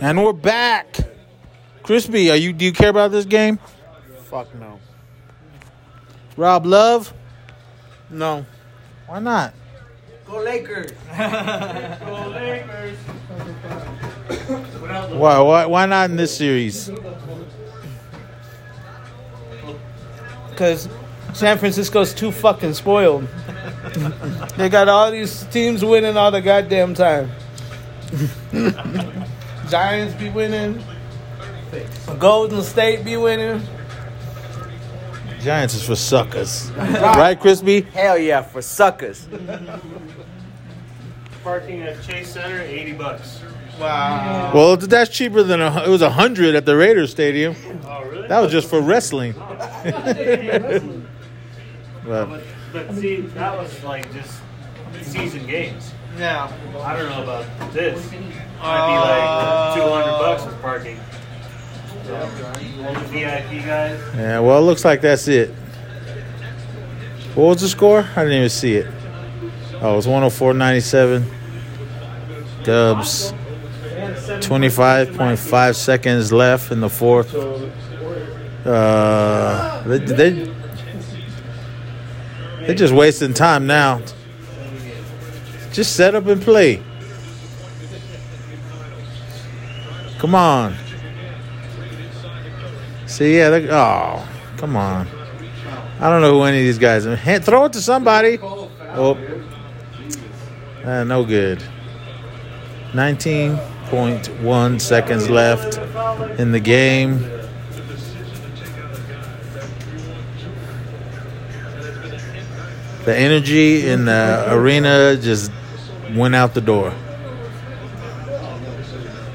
And we're back. Crispy, are you do you care about this game? Fuck no. Rob Love? No. Why not? Go Lakers. Why why why not in this series? Because San Francisco's too fucking spoiled. they got all these teams winning all the goddamn time. Giants be winning. Golden State be winning. Giants is for suckers. right, Crispy? Hell yeah, for suckers. Parking at Chase Center, 80 bucks. Wow. Well, that's cheaper than a, it was a hundred at the Raiders Stadium. Oh, really? That was just for wrestling. but But, but see, that was like just season games. Yeah. I don't know about this. Might be like 200 bucks with parking. So, all the VIP guys. yeah, well, it looks like that's it. What was the score? I didn't even see it. Oh, it was 104.97. Dubs. 25.5 seconds left in the fourth. Uh, they, they, they're just wasting time now. Just set up and play. Come on. See, yeah, oh, come on. I don't know who any of these guys are. Throw it to somebody. Oh, uh, no good. 19.1 seconds left in the game. The energy in the arena just went out the door.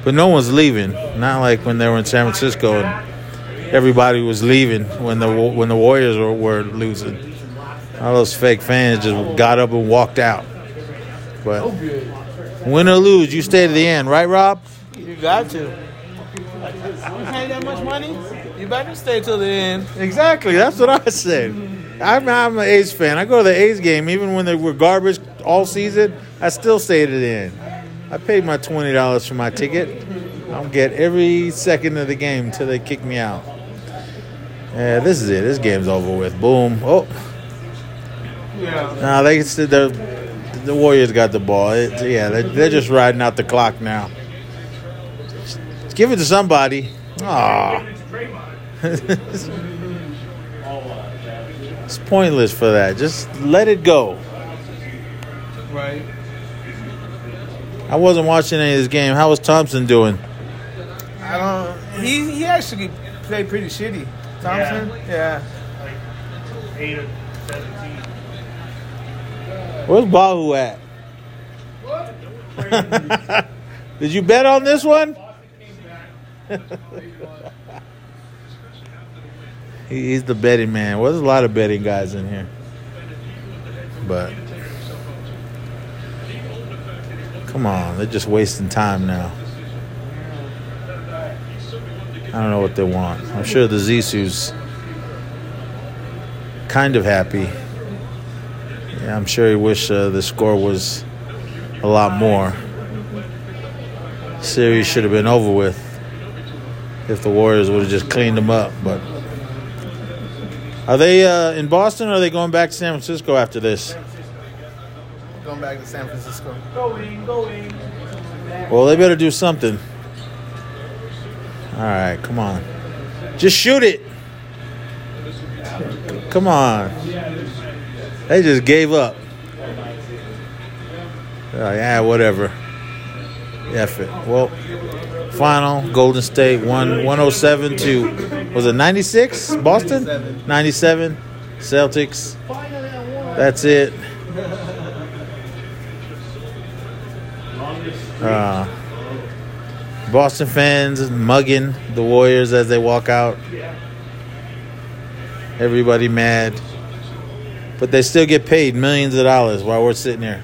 But no one's leaving. Not like when they were in San Francisco and everybody was leaving when the when the Warriors were, were losing. All those fake fans just got up and walked out. But win or lose, you stay to the end, right, Rob? You got to. You pay that much money? You better stay till the end. Exactly. That's what I said. I'm, I'm an A's fan. I go to the A's game even when they were garbage all season. I still stayed to the end. I paid my twenty dollars for my ticket. I'll get every second of the game until they kick me out. Yeah, this is it. This game's over with. Boom. Oh, Yeah. no, they the the Warriors got the ball. It, yeah, they're, they're just riding out the clock now. Give it to somebody. Ah. it's pointless for that. Just let it go. Right. I wasn't watching any of this game. How was Thompson doing? I don't. He he actually played pretty shitty. Thompson. Yeah. Like 8 of 17. Where's Bahu at? Did you bet on this one? He's the betting man. Well, there's a lot of betting guys in here. But come on, they're just wasting time now. I don't know what they want. I'm sure the Zisu's kind of happy. Yeah, I'm sure he wish uh, the score was a lot more. Series should have been over with if the Warriors would have just cleaned them up. But are they uh, in Boston? or Are they going back to San Francisco after this? Going back to San Francisco. Going, going. Well, they better do something. All right, come on, just shoot it. Come on. They just gave up. Uh, yeah, whatever. F it. Well, final Golden State one 107 to was it 96 Boston 97 Celtics. That's it. Uh, Boston fans mugging the Warriors as they walk out. Everybody mad. But they still get paid millions of dollars while we're sitting here.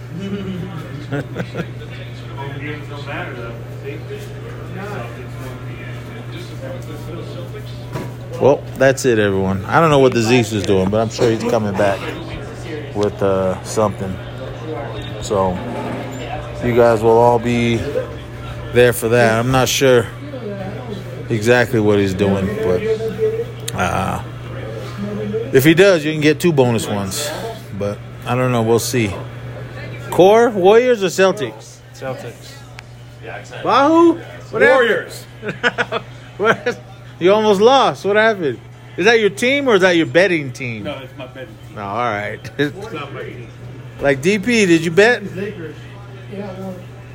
Well, that's it, everyone. I don't know what the Zeus is doing, but I'm sure he's coming back with uh, something. So, you guys will all be there for that. I'm not sure exactly what he's doing, but uh, if he does, you can get two bonus ones. But I don't know. We'll see. Core Warriors or Celtics? Celtics. Yeah, Wahoo! What Warriors. What- you almost lost. What happened? Is that your team or is that your betting team? No, it's my betting. No, all right. It's not my team. like DP, did you bet?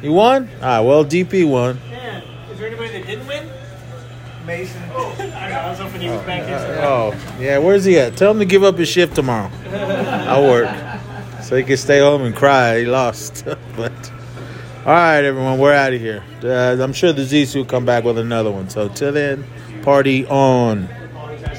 You won? Ah, well, DP won. Yeah. Is there anybody that didn't win? Mason. I know. I was hoping he was back here. Oh, yeah. Where's he at? Tell him to give up his shift tomorrow. I'll work so he can stay home and cry. He lost. but all right, everyone, we're out of here. Uh, I'm sure the Zis will come back with another one. So till then, party on.